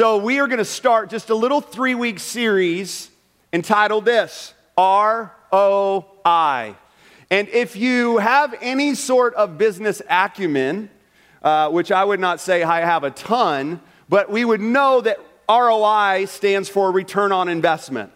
So, we are going to start just a little three week series entitled this ROI. And if you have any sort of business acumen, uh, which I would not say I have a ton, but we would know that ROI stands for return on investment.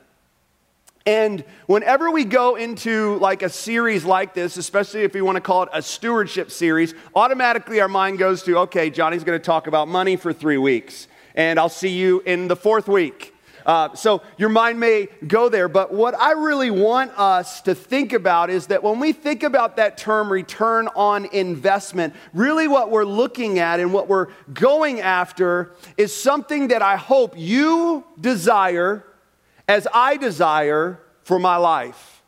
And whenever we go into like a series like this, especially if we want to call it a stewardship series, automatically our mind goes to, okay, Johnny's going to talk about money for three weeks, and I'll see you in the fourth week. Uh, so your mind may go there, but what I really want us to think about is that when we think about that term return on investment, really what we're looking at and what we're going after is something that I hope you desire as I desire for my life.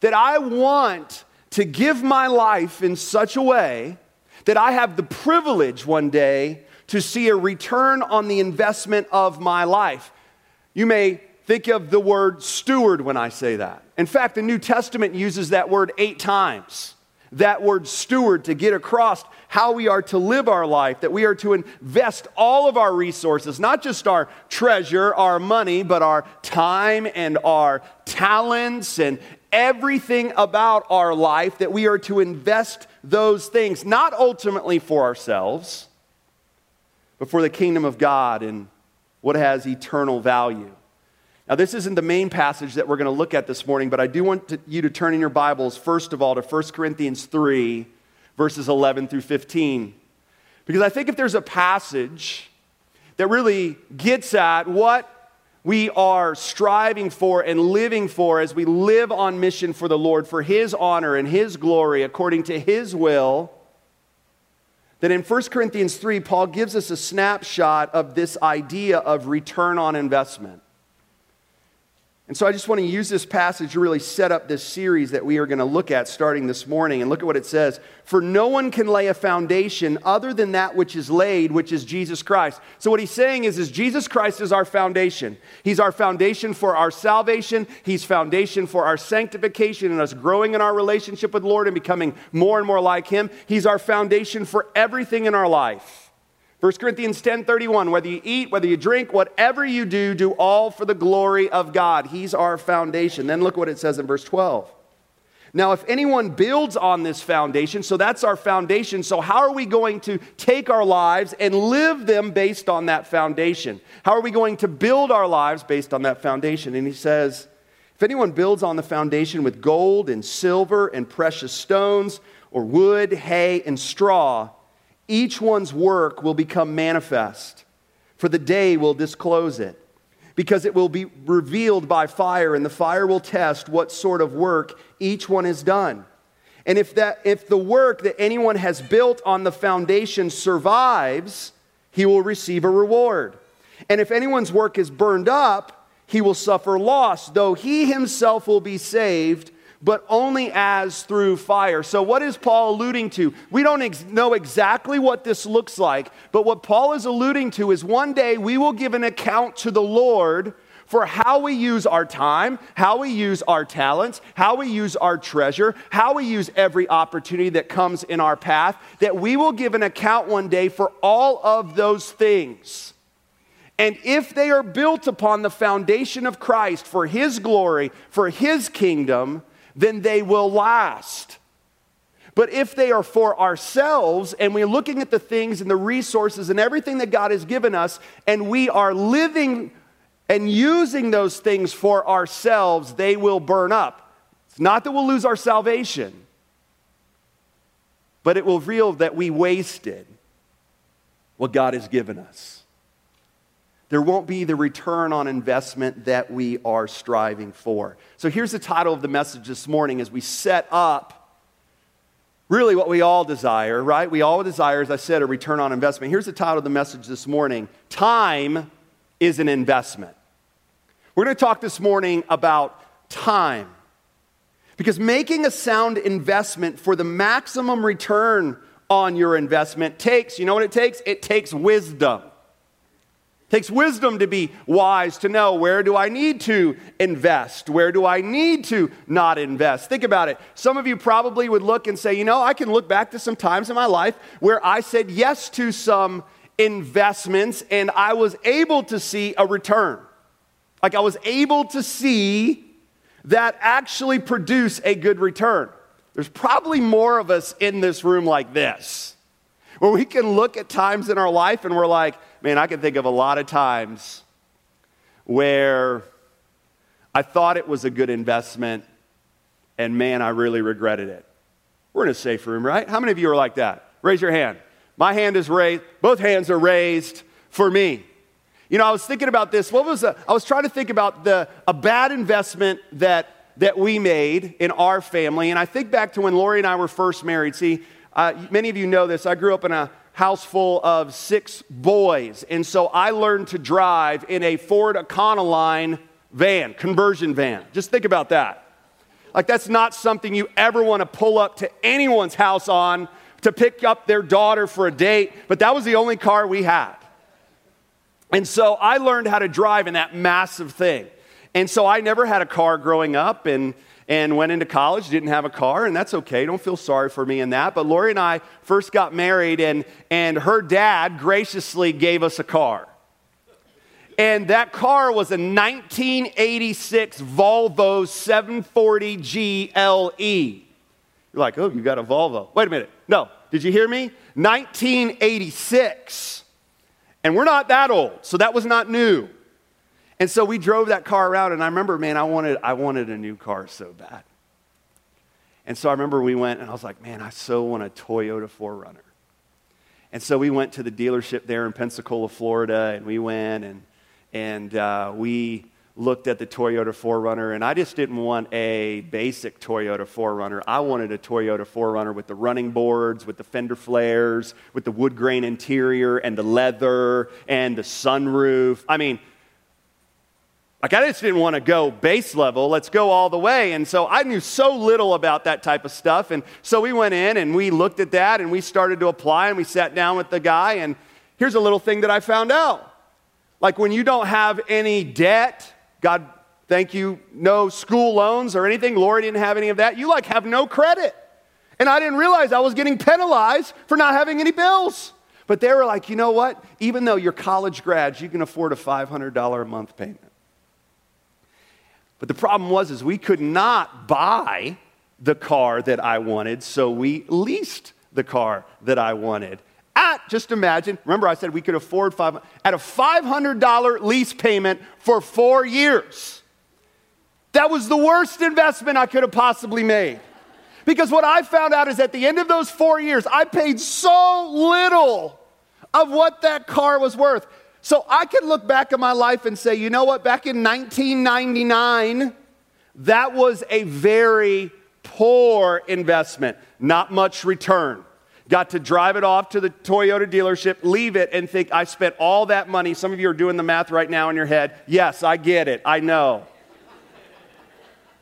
That I want to give my life in such a way that I have the privilege one day to see a return on the investment of my life. You may think of the word steward when I say that. In fact, the New Testament uses that word eight times. That word steward to get across how we are to live our life, that we are to invest all of our resources, not just our treasure, our money, but our time and our talents and everything about our life, that we are to invest those things, not ultimately for ourselves, but for the kingdom of God and what has eternal value. Now, this isn't the main passage that we're going to look at this morning, but I do want to, you to turn in your Bibles, first of all, to 1 Corinthians 3, verses 11 through 15. Because I think if there's a passage that really gets at what we are striving for and living for as we live on mission for the Lord, for His honor and His glory, according to His will, that in 1 Corinthians 3, Paul gives us a snapshot of this idea of return on investment. And so I just want to use this passage to really set up this series that we are going to look at starting this morning. And look at what it says For no one can lay a foundation other than that which is laid, which is Jesus Christ. So what he's saying is, is Jesus Christ is our foundation. He's our foundation for our salvation, He's foundation for our sanctification and us growing in our relationship with Lord and becoming more and more like Him. He's our foundation for everything in our life. 1 Corinthians 10:31 whether you eat whether you drink whatever you do do all for the glory of God. He's our foundation. Then look what it says in verse 12 now if anyone builds on this foundation so that's our foundation so how are we going to take our lives and live them based on that foundation? How are we going to build our lives based on that foundation? And he says if anyone builds on the foundation with gold and silver and precious stones or wood hay and straw each one's work will become manifest, for the day will disclose it, because it will be revealed by fire, and the fire will test what sort of work each one has done. And if, that, if the work that anyone has built on the foundation survives, he will receive a reward. And if anyone's work is burned up, he will suffer loss, though he himself will be saved but only as through fire. So, what is Paul alluding to? We don't ex- know exactly what this looks like, but what Paul is alluding to is one day we will give an account to the Lord for how we use our time, how we use our talents, how we use our treasure, how we use every opportunity that comes in our path, that we will give an account one day for all of those things. And if they are built upon the foundation of Christ for His glory, for His kingdom, then they will last. But if they are for ourselves and we're looking at the things and the resources and everything that God has given us, and we are living and using those things for ourselves, they will burn up. It's not that we'll lose our salvation, but it will reveal that we wasted what God has given us there won't be the return on investment that we are striving for. So here's the title of the message this morning as we set up really what we all desire, right? We all desire, as I said, a return on investment. Here's the title of the message this morning Time is an investment. We're going to talk this morning about time. Because making a sound investment for the maximum return on your investment takes, you know what it takes? It takes wisdom. It takes wisdom to be wise to know where do I need to invest? Where do I need to not invest? Think about it. Some of you probably would look and say, you know, I can look back to some times in my life where I said yes to some investments and I was able to see a return. Like I was able to see that actually produce a good return. There's probably more of us in this room like this, where we can look at times in our life and we're like, man, I can think of a lot of times where I thought it was a good investment and man, I really regretted it. We're in a safe room, right? How many of you are like that? Raise your hand. My hand is raised, both hands are raised for me. You know, I was thinking about this. What was I was trying to think about the, a bad investment that, that we made in our family. And I think back to when Lori and I were first married. See, uh, many of you know this. I grew up in a house full of six boys. And so I learned to drive in a Ford Econoline van, conversion van. Just think about that. Like, that's not something you ever want to pull up to anyone's house on to pick up their daughter for a date, but that was the only car we had. And so I learned how to drive in that massive thing. And so I never had a car growing up and, and went into college, didn't have a car, and that's okay. Don't feel sorry for me in that. But Lori and I first got married, and, and her dad graciously gave us a car. And that car was a 1986 Volvo 740 GLE. You're like, oh, you got a Volvo. Wait a minute. No, did you hear me? 1986. And we're not that old, so that was not new. And so we drove that car around, and I remember, man, I wanted, I wanted a new car so bad. And so I remember we went, and I was like, man, I so want a Toyota 4Runner. And so we went to the dealership there in Pensacola, Florida, and we went and, and uh, we looked at the Toyota 4Runner, and I just didn't want a basic Toyota 4Runner. I wanted a Toyota 4Runner with the running boards, with the fender flares, with the wood grain interior, and the leather, and the sunroof. I mean, like, I just didn't want to go base level. Let's go all the way. And so I knew so little about that type of stuff. And so we went in and we looked at that and we started to apply and we sat down with the guy. And here's a little thing that I found out. Like, when you don't have any debt, God, thank you, no school loans or anything. Lori didn't have any of that. You like have no credit. And I didn't realize I was getting penalized for not having any bills. But they were like, you know what? Even though you're college grads, you can afford a $500 a month payment. But the problem was is we could not buy the car that I wanted, so we leased the car that I wanted at, just imagine, remember I said we could afford five, at a $500 lease payment for four years. That was the worst investment I could have possibly made. Because what I found out is at the end of those four years, I paid so little of what that car was worth. So I can look back at my life and say, you know what, back in 1999, that was a very poor investment, not much return got to drive it off to the Toyota dealership, leave it, and think, I spent all that money. Some of you are doing the math right now in your head. Yes, I get it. I know.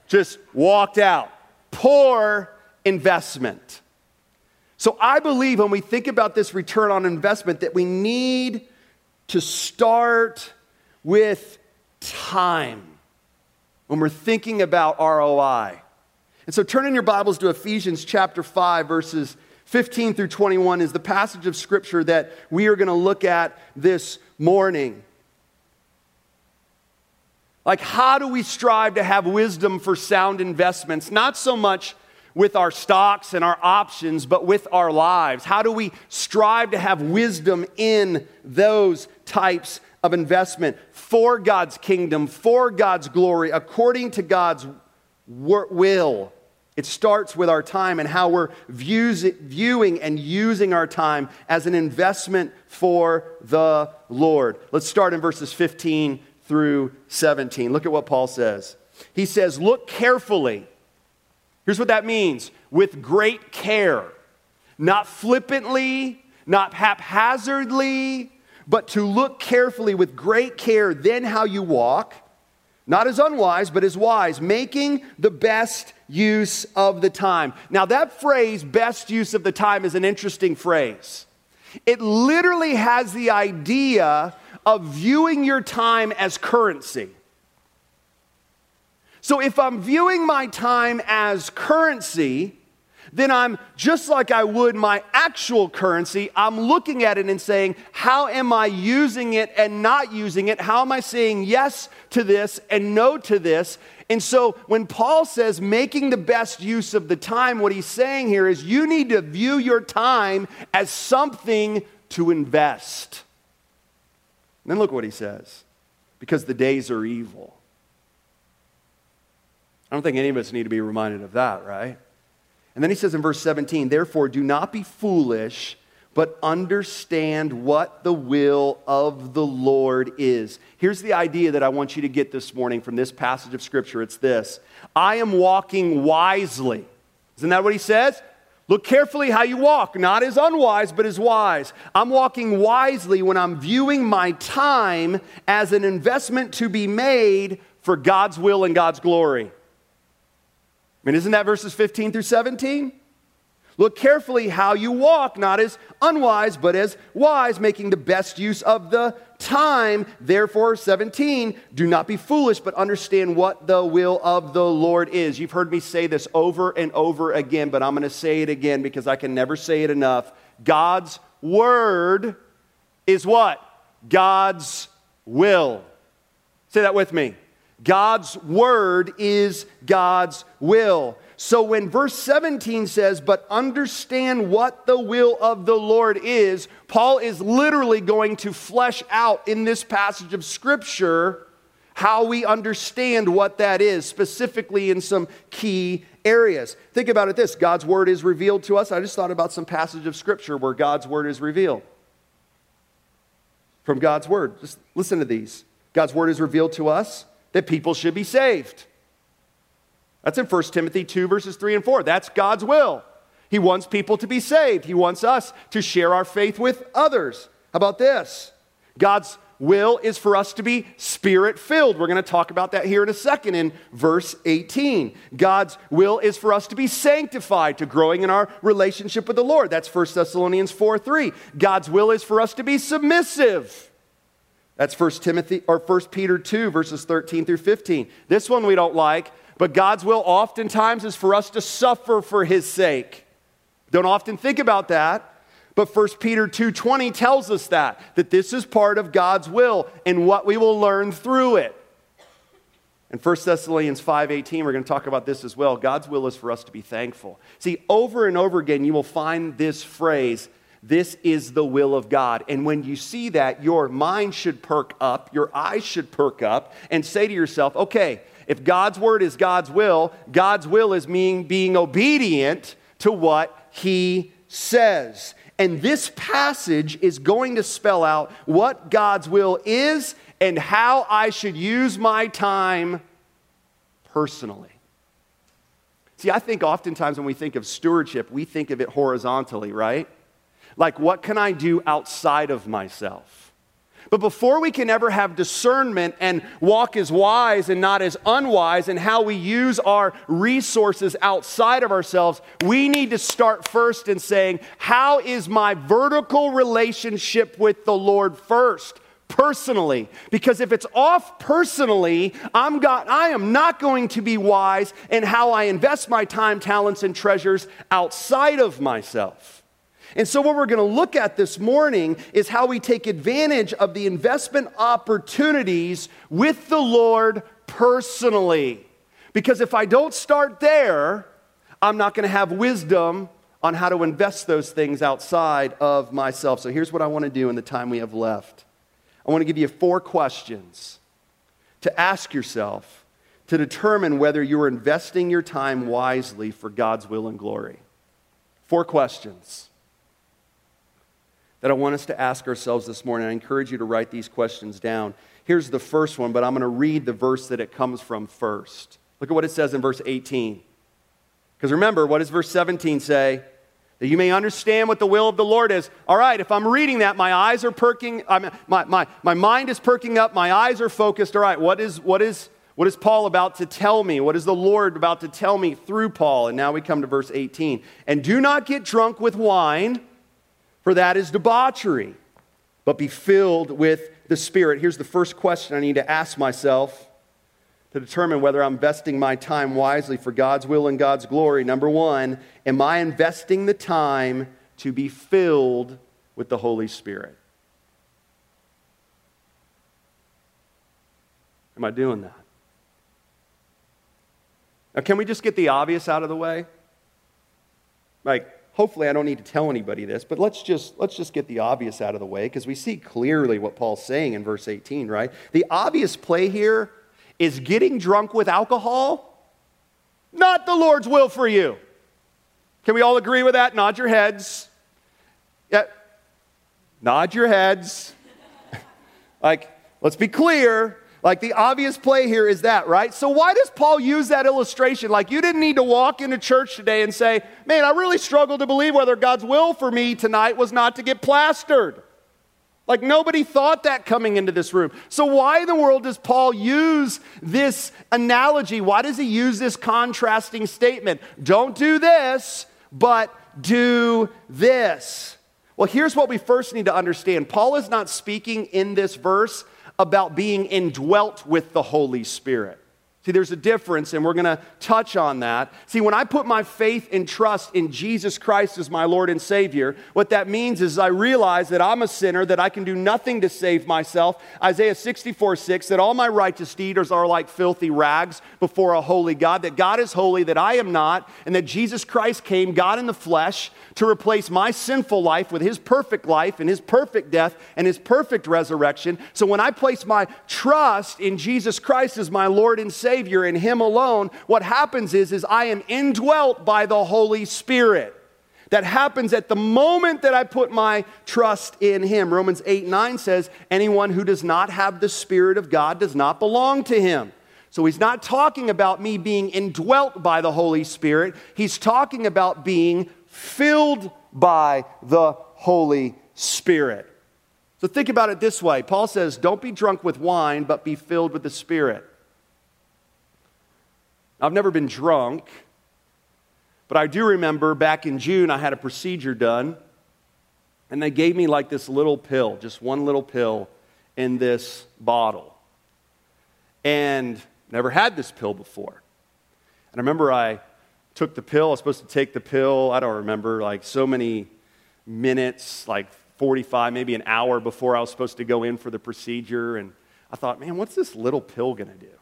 Just walked out. Poor investment. So I believe when we think about this return on investment that we need to start with time when we're thinking about ROI. And so turn in your Bibles to Ephesians chapter 5, verses 15 through 21 is the passage of scripture that we are going to look at this morning. Like, how do we strive to have wisdom for sound investments? Not so much with our stocks and our options, but with our lives. How do we strive to have wisdom in those types of investment for God's kingdom, for God's glory, according to God's will? It starts with our time and how we're views, viewing and using our time as an investment for the Lord. Let's start in verses 15 through 17. Look at what Paul says. He says, Look carefully. Here's what that means with great care, not flippantly, not haphazardly, but to look carefully with great care, then how you walk not as unwise, but as wise, making the best use of the time. Now, that phrase, best use of the time, is an interesting phrase. It literally has the idea of viewing your time as currency. So, if I'm viewing my time as currency, then I'm just like I would my actual currency. I'm looking at it and saying, how am I using it and not using it? How am I saying yes to this and no to this? And so when Paul says making the best use of the time, what he's saying here is you need to view your time as something to invest. And then look what he says because the days are evil. I don't think any of us need to be reminded of that, right? And then he says in verse 17, therefore, do not be foolish, but understand what the will of the Lord is. Here's the idea that I want you to get this morning from this passage of Scripture it's this I am walking wisely. Isn't that what he says? Look carefully how you walk, not as unwise, but as wise. I'm walking wisely when I'm viewing my time as an investment to be made for God's will and God's glory. Mean, isn't that verses 15 through 17? Look carefully how you walk, not as unwise, but as wise, making the best use of the time. Therefore, 17, do not be foolish, but understand what the will of the Lord is. You've heard me say this over and over again, but I'm going to say it again because I can never say it enough. God's word is what? God's will. Say that with me. God's word is God's will. So when verse 17 says, but understand what the will of the Lord is, Paul is literally going to flesh out in this passage of Scripture how we understand what that is, specifically in some key areas. Think about it this God's word is revealed to us. I just thought about some passage of Scripture where God's word is revealed. From God's word. Just listen to these. God's word is revealed to us that people should be saved. That's in 1 Timothy 2, verses 3 and 4. That's God's will. He wants people to be saved, He wants us to share our faith with others. How about this? God's will is for us to be spirit filled. We're going to talk about that here in a second in verse 18. God's will is for us to be sanctified, to growing in our relationship with the Lord. That's 1 Thessalonians 4 3. God's will is for us to be submissive. That's 1 Timothy or 1 Peter 2 verses 13 through 15. This one we don't like, but God's will oftentimes is for us to suffer for his sake. Don't often think about that. But 1 Peter 2:20 tells us that that this is part of God's will and what we will learn through it. In 1 Thessalonians 5:18 we're going to talk about this as well. God's will is for us to be thankful. See, over and over again you will find this phrase this is the will of God. And when you see that, your mind should perk up, your eyes should perk up, and say to yourself, okay, if God's word is God's will, God's will is being, being obedient to what he says. And this passage is going to spell out what God's will is and how I should use my time personally. See, I think oftentimes when we think of stewardship, we think of it horizontally, right? Like, what can I do outside of myself? But before we can ever have discernment and walk as wise and not as unwise and how we use our resources outside of ourselves, we need to start first in saying, How is my vertical relationship with the Lord first? Personally, because if it's off personally, I'm got, I am not going to be wise in how I invest my time, talents, and treasures outside of myself. And so, what we're going to look at this morning is how we take advantage of the investment opportunities with the Lord personally. Because if I don't start there, I'm not going to have wisdom on how to invest those things outside of myself. So, here's what I want to do in the time we have left I want to give you four questions to ask yourself to determine whether you're investing your time wisely for God's will and glory. Four questions that I want us to ask ourselves this morning. I encourage you to write these questions down. Here's the first one, but I'm going to read the verse that it comes from first. Look at what it says in verse 18. Because remember, what does verse 17 say? That you may understand what the will of the Lord is. All right, if I'm reading that, my eyes are perking, I'm, my, my, my mind is perking up, my eyes are focused. All right, what is, what, is, what is Paul about to tell me? What is the Lord about to tell me through Paul? And now we come to verse 18. And do not get drunk with wine for that is debauchery, but be filled with the Spirit. Here's the first question I need to ask myself to determine whether I'm investing my time wisely for God's will and God's glory. Number one, am I investing the time to be filled with the Holy Spirit? Am I doing that? Now, can we just get the obvious out of the way? Like, hopefully I don't need to tell anybody this, but let's just let's just get the obvious out of the way because we see clearly what Paul's saying in verse 18, right? The obvious play here is getting drunk with alcohol not the Lord's will for you. Can we all agree with that? Nod your heads. Yeah. Nod your heads. like, let's be clear. Like the obvious play here is that, right? So why does Paul use that illustration? Like you didn't need to walk into church today and say, man, I really struggle to believe whether God's will for me tonight was not to get plastered. Like nobody thought that coming into this room. So why in the world does Paul use this analogy? Why does he use this contrasting statement? Don't do this, but do this. Well, here's what we first need to understand. Paul is not speaking in this verse about being indwelt with the Holy Spirit. See, there's a difference, and we're going to touch on that. See, when I put my faith and trust in Jesus Christ as my Lord and Savior, what that means is I realize that I'm a sinner, that I can do nothing to save myself. Isaiah 64 6, that all my righteous deeds are like filthy rags before a holy God, that God is holy, that I am not, and that Jesus Christ came, God in the flesh, to replace my sinful life with his perfect life and his perfect death and his perfect resurrection. So when I place my trust in Jesus Christ as my Lord and Savior in him alone, what happens is, is I am indwelt by the Holy Spirit. That happens at the moment that I put my trust in Him. Romans 8 9 says, Anyone who does not have the Spirit of God does not belong to Him. So he's not talking about me being indwelt by the Holy Spirit. He's talking about being filled by the Holy Spirit. So think about it this way Paul says, Don't be drunk with wine, but be filled with the Spirit. I've never been drunk, but I do remember back in June I had a procedure done, and they gave me like this little pill, just one little pill in this bottle. And never had this pill before. And I remember I took the pill. I was supposed to take the pill, I don't remember, like so many minutes, like 45, maybe an hour before I was supposed to go in for the procedure. And I thought, man, what's this little pill going to do?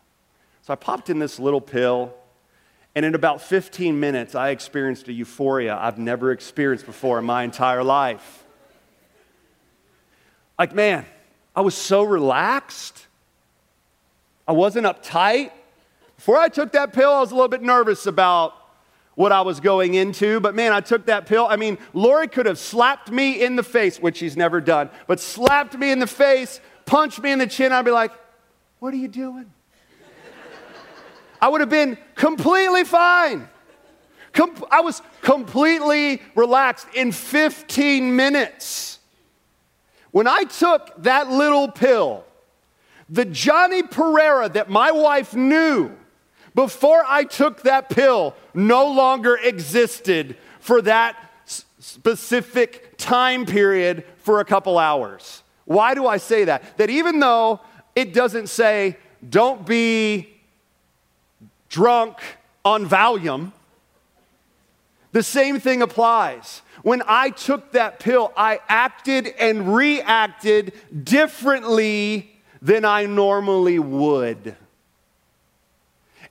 So I popped in this little pill. And in about 15 minutes, I experienced a euphoria I've never experienced before in my entire life. Like, man, I was so relaxed. I wasn't uptight. Before I took that pill, I was a little bit nervous about what I was going into. But man, I took that pill. I mean, Lori could have slapped me in the face, which she's never done, but slapped me in the face, punched me in the chin. I'd be like, What are you doing? I would have been completely fine. Com- I was completely relaxed in 15 minutes. When I took that little pill, the Johnny Pereira that my wife knew before I took that pill no longer existed for that specific time period for a couple hours. Why do I say that? That even though it doesn't say, don't be drunk on Valium, the same thing applies. When I took that pill, I acted and reacted differently than I normally would.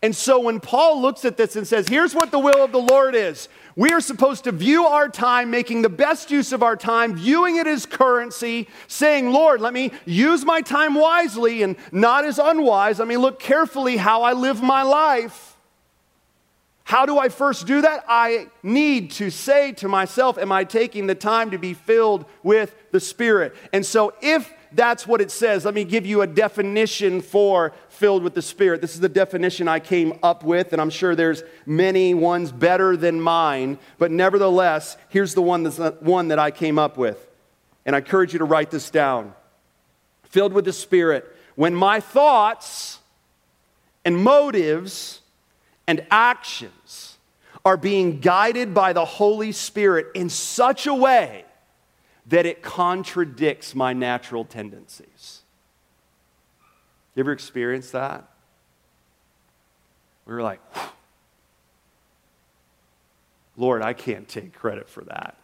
And so when Paul looks at this and says, here's what the will of the Lord is, we are supposed to view our time, making the best use of our time, viewing it as currency, saying, Lord, let me use my time wisely and not as unwise. Let me look carefully how I live my life. How do I first do that? I need to say to myself, Am I taking the time to be filled with the Spirit? And so, if that's what it says. Let me give you a definition for filled with the Spirit. This is the definition I came up with, and I'm sure there's many ones better than mine, but nevertheless, here's the one, that's one that I came up with. And I encourage you to write this down. Filled with the Spirit, when my thoughts and motives and actions are being guided by the Holy Spirit in such a way that it contradicts my natural tendencies. You ever experienced that? we were like, Lord, I can't take credit for that.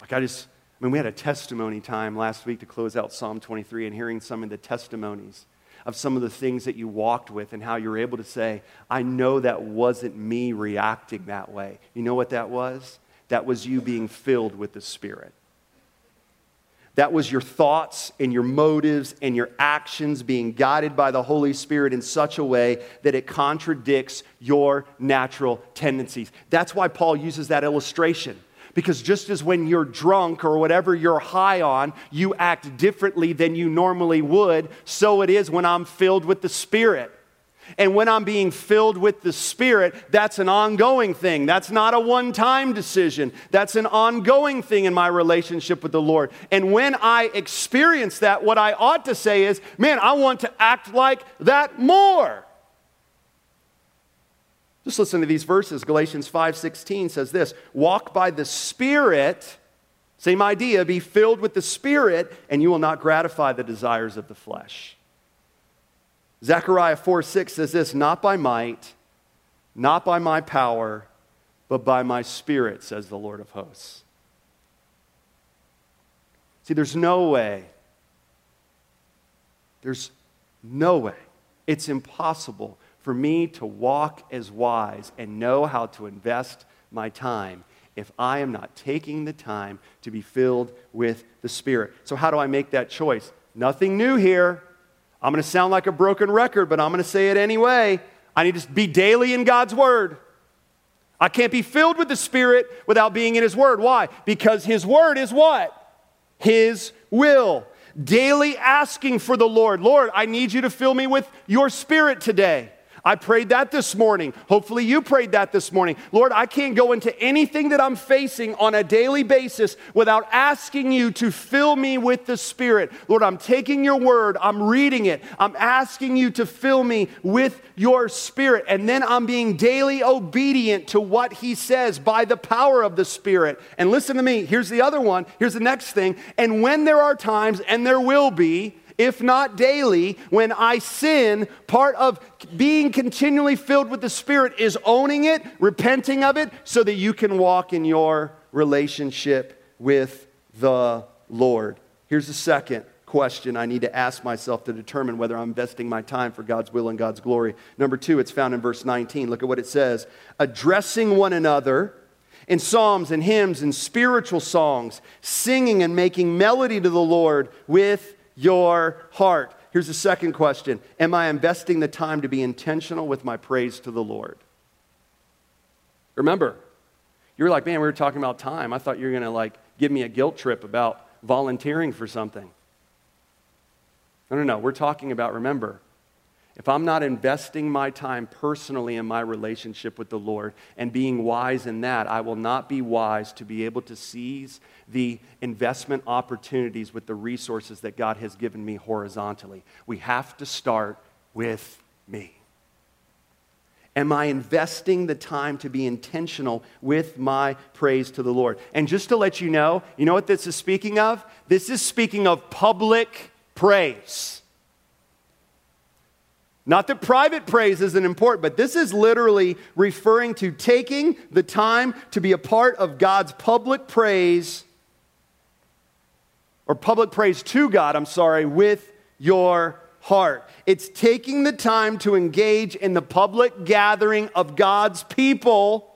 Like, I just, I mean, we had a testimony time last week to close out Psalm 23 and hearing some of the testimonies of some of the things that you walked with and how you were able to say, I know that wasn't me reacting that way. You know what that was? That was you being filled with the Spirit. That was your thoughts and your motives and your actions being guided by the Holy Spirit in such a way that it contradicts your natural tendencies. That's why Paul uses that illustration. Because just as when you're drunk or whatever you're high on, you act differently than you normally would, so it is when I'm filled with the Spirit. And when I'm being filled with the Spirit, that's an ongoing thing. That's not a one time decision. That's an ongoing thing in my relationship with the Lord. And when I experience that, what I ought to say is, man, I want to act like that more. Just listen to these verses. Galatians 5:16 says this, "Walk by the Spirit." Same idea, be filled with the Spirit, and you will not gratify the desires of the flesh. Zechariah 4 6 says this Not by might, not by my power, but by my spirit, says the Lord of hosts. See, there's no way, there's no way, it's impossible for me to walk as wise and know how to invest my time if I am not taking the time to be filled with the Spirit. So, how do I make that choice? Nothing new here. I'm going to sound like a broken record, but I'm going to say it anyway. I need to be daily in God's Word. I can't be filled with the Spirit without being in His Word. Why? Because His Word is what? His will. Daily asking for the Lord, Lord, I need you to fill me with your Spirit today. I prayed that this morning. Hopefully, you prayed that this morning. Lord, I can't go into anything that I'm facing on a daily basis without asking you to fill me with the Spirit. Lord, I'm taking your word, I'm reading it, I'm asking you to fill me with your Spirit. And then I'm being daily obedient to what He says by the power of the Spirit. And listen to me, here's the other one. Here's the next thing. And when there are times, and there will be, if not daily, when I sin, part of being continually filled with the Spirit is owning it, repenting of it, so that you can walk in your relationship with the Lord. Here's the second question I need to ask myself to determine whether I'm investing my time for God's will and God's glory. Number two, it's found in verse 19. Look at what it says addressing one another in psalms and hymns and spiritual songs, singing and making melody to the Lord with your heart. Here's the second question Am I investing the time to be intentional with my praise to the Lord? Remember, you were like, man, we were talking about time. I thought you were going to like give me a guilt trip about volunteering for something. No, no, no. We're talking about, remember, if I'm not investing my time personally in my relationship with the Lord and being wise in that, I will not be wise to be able to seize the investment opportunities with the resources that God has given me horizontally. We have to start with me. Am I investing the time to be intentional with my praise to the Lord? And just to let you know, you know what this is speaking of? This is speaking of public praise. Not that private praise isn't important, but this is literally referring to taking the time to be a part of God's public praise, or public praise to God, I'm sorry, with your heart. It's taking the time to engage in the public gathering of God's people.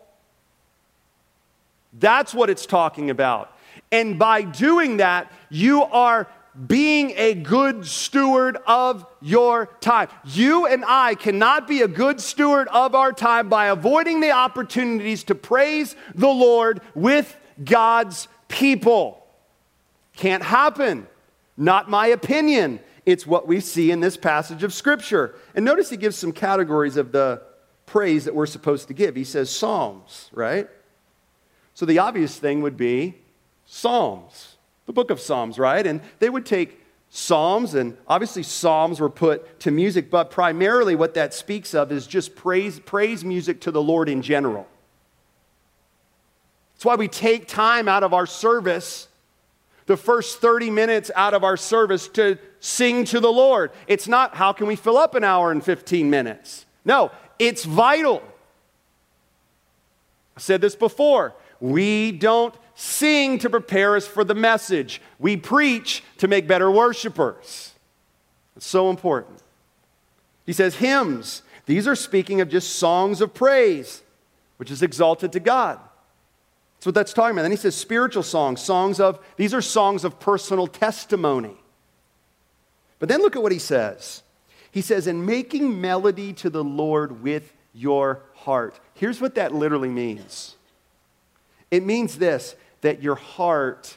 That's what it's talking about. And by doing that, you are being a good steward of your time. You and I cannot be a good steward of our time by avoiding the opportunities to praise the Lord with God's people. Can't happen. Not my opinion. It's what we see in this passage of Scripture. And notice he gives some categories of the praise that we're supposed to give. He says Psalms, right? So the obvious thing would be Psalms the book of Psalms, right? And they would take Psalms, and obviously Psalms were put to music, but primarily what that speaks of is just praise, praise music to the Lord in general. That's why we take time out of our service, the first 30 minutes out of our service, to sing to the Lord. It's not how can we fill up an hour and 15 minutes. No, it's vital. I said this before. We don't sing to prepare us for the message, we preach to make better worshipers. It's so important. He says, hymns. These are speaking of just songs of praise, which is exalted to God. That's what that's talking about. Then he says spiritual songs, songs of, these are songs of personal testimony. But then look at what he says. He says, in making melody to the Lord with your heart. Here's what that literally means it means this that your heart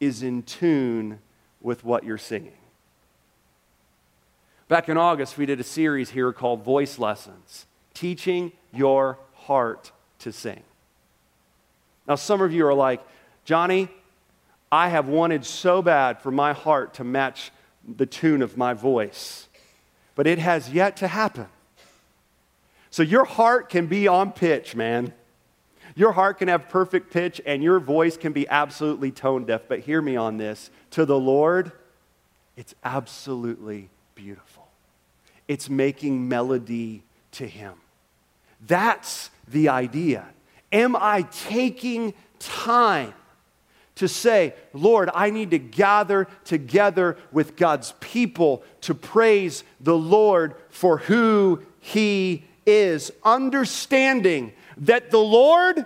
is in tune with what you're singing. Back in August, we did a series here called Voice Lessons, teaching your heart to sing. Now, some of you are like, Johnny, I have wanted so bad for my heart to match the tune of my voice, but it has yet to happen. So, your heart can be on pitch, man. Your heart can have perfect pitch and your voice can be absolutely tone deaf. But hear me on this to the Lord, it's absolutely beautiful it's making melody to Him. That's the idea. Am I taking time to say, Lord, I need to gather together with God's people to praise the Lord for who He is, understanding that the Lord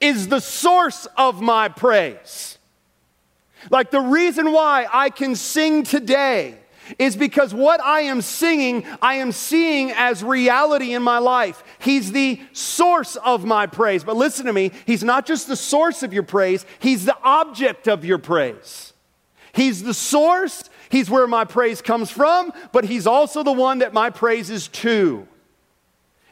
is the source of my praise. Like the reason why I can sing today is because what I am singing, I am seeing as reality in my life. He's the source of my praise. But listen to me, He's not just the source of your praise, He's the object of your praise. He's the source, He's where my praise comes from, but He's also the one that my praise is to.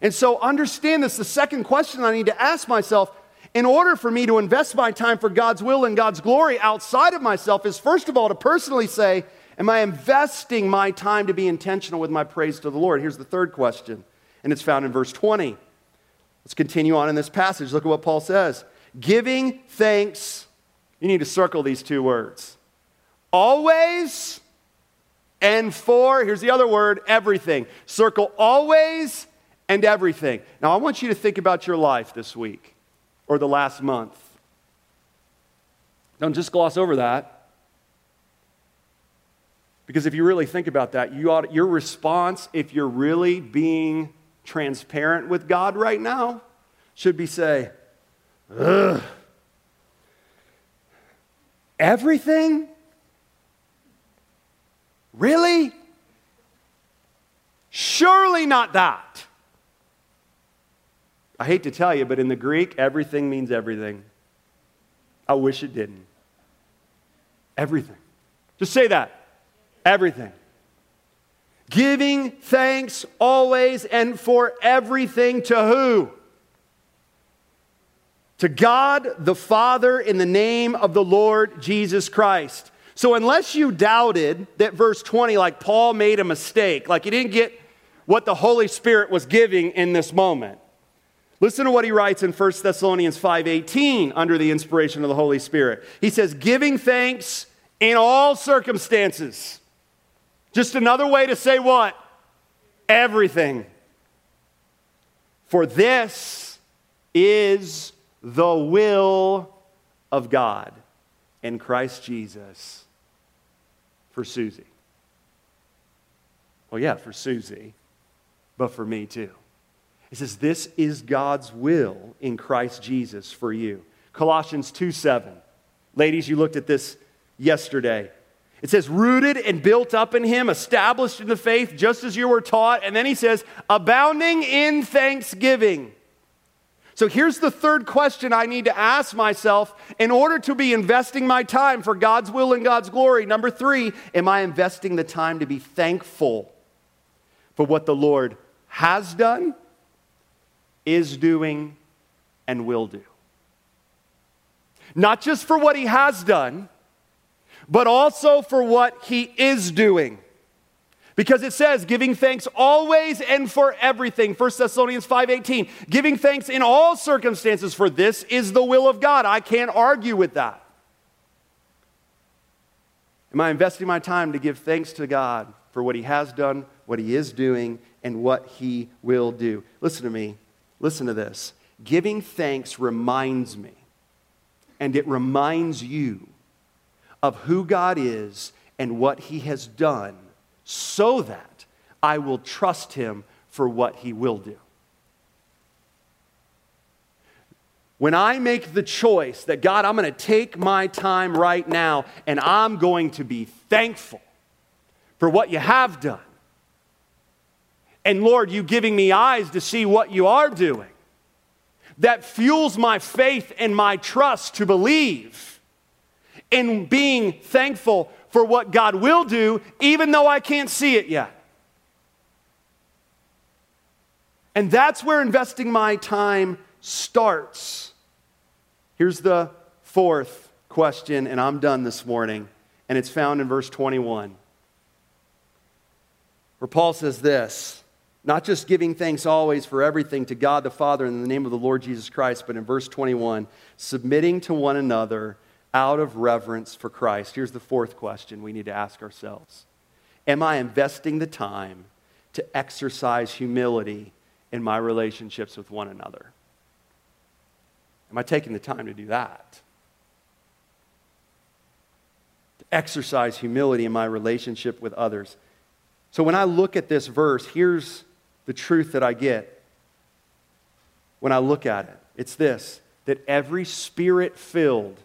And so understand this. The second question I need to ask myself in order for me to invest my time for God's will and God's glory outside of myself is first of all to personally say, Am I investing my time to be intentional with my praise to the Lord? Here's the third question, and it's found in verse 20. Let's continue on in this passage. Look at what Paul says giving thanks. You need to circle these two words. Always and for, here's the other word, everything. Circle always and everything. Now, I want you to think about your life this week or the last month. Don't just gloss over that. Because if you really think about that, you ought, your response, if you're really being transparent with God right now, should be say, Ugh. Everything? Really? Surely not that. I hate to tell you, but in the Greek, everything means everything. I wish it didn't. Everything. Just say that. Everything. Giving thanks always and for everything to who? To God the Father in the name of the Lord Jesus Christ. So, unless you doubted that verse 20, like Paul made a mistake, like he didn't get what the Holy Spirit was giving in this moment, listen to what he writes in 1 Thessalonians 5:18 under the inspiration of the Holy Spirit. He says, "Giving thanks in all circumstances." Just another way to say what? Everything. For this is the will of God in Christ Jesus for Susie. Well, yeah, for Susie, but for me too. It says, This is God's will in Christ Jesus for you. Colossians 2 7. Ladies, you looked at this yesterday. It says, rooted and built up in him, established in the faith, just as you were taught. And then he says, abounding in thanksgiving. So here's the third question I need to ask myself in order to be investing my time for God's will and God's glory. Number three, am I investing the time to be thankful for what the Lord has done, is doing, and will do? Not just for what he has done but also for what he is doing. Because it says, giving thanks always and for everything. 1 Thessalonians 5:18. Giving thanks in all circumstances, for this is the will of God. I can't argue with that. Am I investing my time to give thanks to God for what He has done, what He is doing, and what He will do? Listen to me. Listen to this. Giving thanks reminds me, and it reminds you of who God is and what He has done so that I will trust Him for what He will do. When I make the choice that, God, I'm going to take my time right now and I'm going to be thankful for what you have done. And Lord, you giving me eyes to see what you are doing. That fuels my faith and my trust to believe in being thankful for what God will do, even though I can't see it yet. And that's where investing my time starts. Here's the fourth question, and I'm done this morning, and it's found in verse 21, where Paul says this not just giving thanks always for everything to God the Father in the name of the Lord Jesus Christ, but in verse 21, submitting to one another out of reverence for Christ. Here's the fourth question we need to ask ourselves Am I investing the time to exercise humility in my relationships with one another? Am I taking the time to do that? To exercise humility in my relationship with others. So when I look at this verse, here's the truth that I get when I look at it it's this that every spirit filled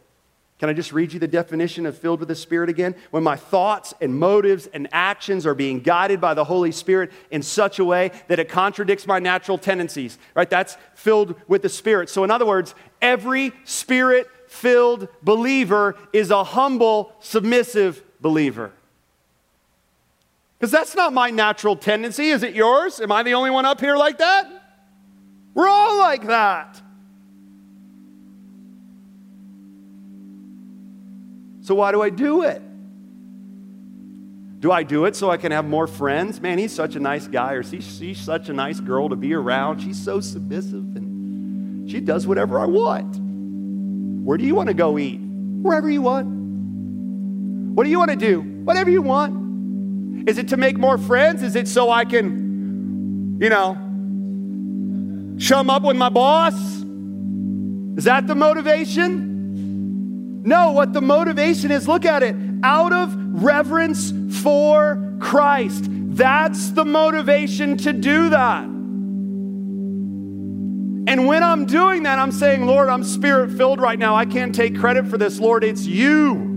can I just read you the definition of filled with the Spirit again? When my thoughts and motives and actions are being guided by the Holy Spirit in such a way that it contradicts my natural tendencies, right? That's filled with the Spirit. So, in other words, every Spirit filled believer is a humble, submissive believer. Because that's not my natural tendency. Is it yours? Am I the only one up here like that? We're all like that. So, why do I do it? Do I do it so I can have more friends? Man, he's such a nice guy, or she's, she's such a nice girl to be around. She's so submissive, and she does whatever I want. Where do you want to go eat? Wherever you want. What do you want to do? Whatever you want. Is it to make more friends? Is it so I can, you know, chum up with my boss? Is that the motivation? No, what the motivation is, look at it, out of reverence for Christ. That's the motivation to do that. And when I'm doing that, I'm saying, Lord, I'm spirit filled right now. I can't take credit for this. Lord, it's you.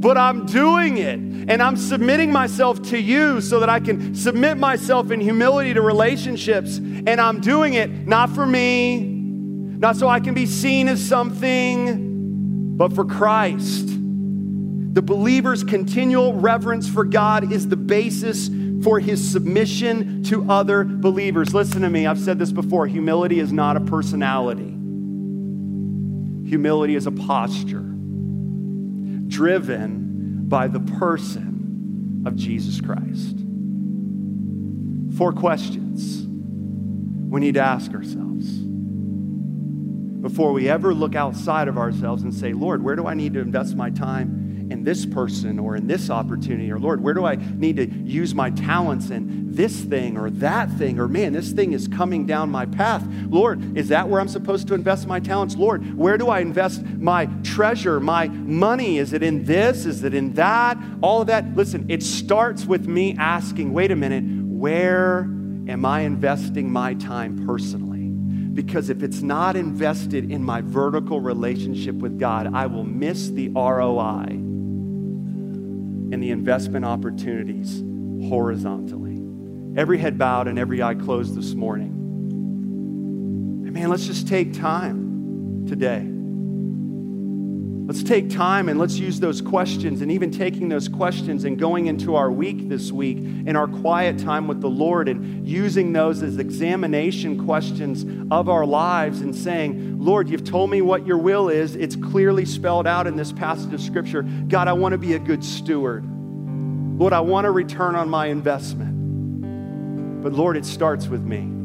But I'm doing it and I'm submitting myself to you so that I can submit myself in humility to relationships. And I'm doing it not for me, not so I can be seen as something but for Christ. The believer's continual reverence for God is the basis for his submission to other believers. Listen to me, I've said this before humility is not a personality, humility is a posture driven by the person of Jesus Christ. Four questions we need to ask ourselves before we ever look outside of ourselves and say, Lord, where do I need to invest my time in this person or in this opportunity? Or Lord, where do I need to use my talents in this thing or that thing? Or man, this thing is coming down my path. Lord, is that where I'm supposed to invest my talents? Lord, where do I invest my treasure, my money? Is it in this? Is it in that? All of that. Listen, it starts with me asking, wait a minute, where am I investing my time personally? Because if it's not invested in my vertical relationship with God, I will miss the ROI and the investment opportunities horizontally. Every head bowed and every eye closed this morning. And man, let's just take time today Let's take time and let's use those questions and even taking those questions and going into our week this week in our quiet time with the Lord and using those as examination questions of our lives and saying, Lord, you've told me what your will is. It's clearly spelled out in this passage of Scripture. God, I want to be a good steward. Lord, I want to return on my investment. But Lord, it starts with me.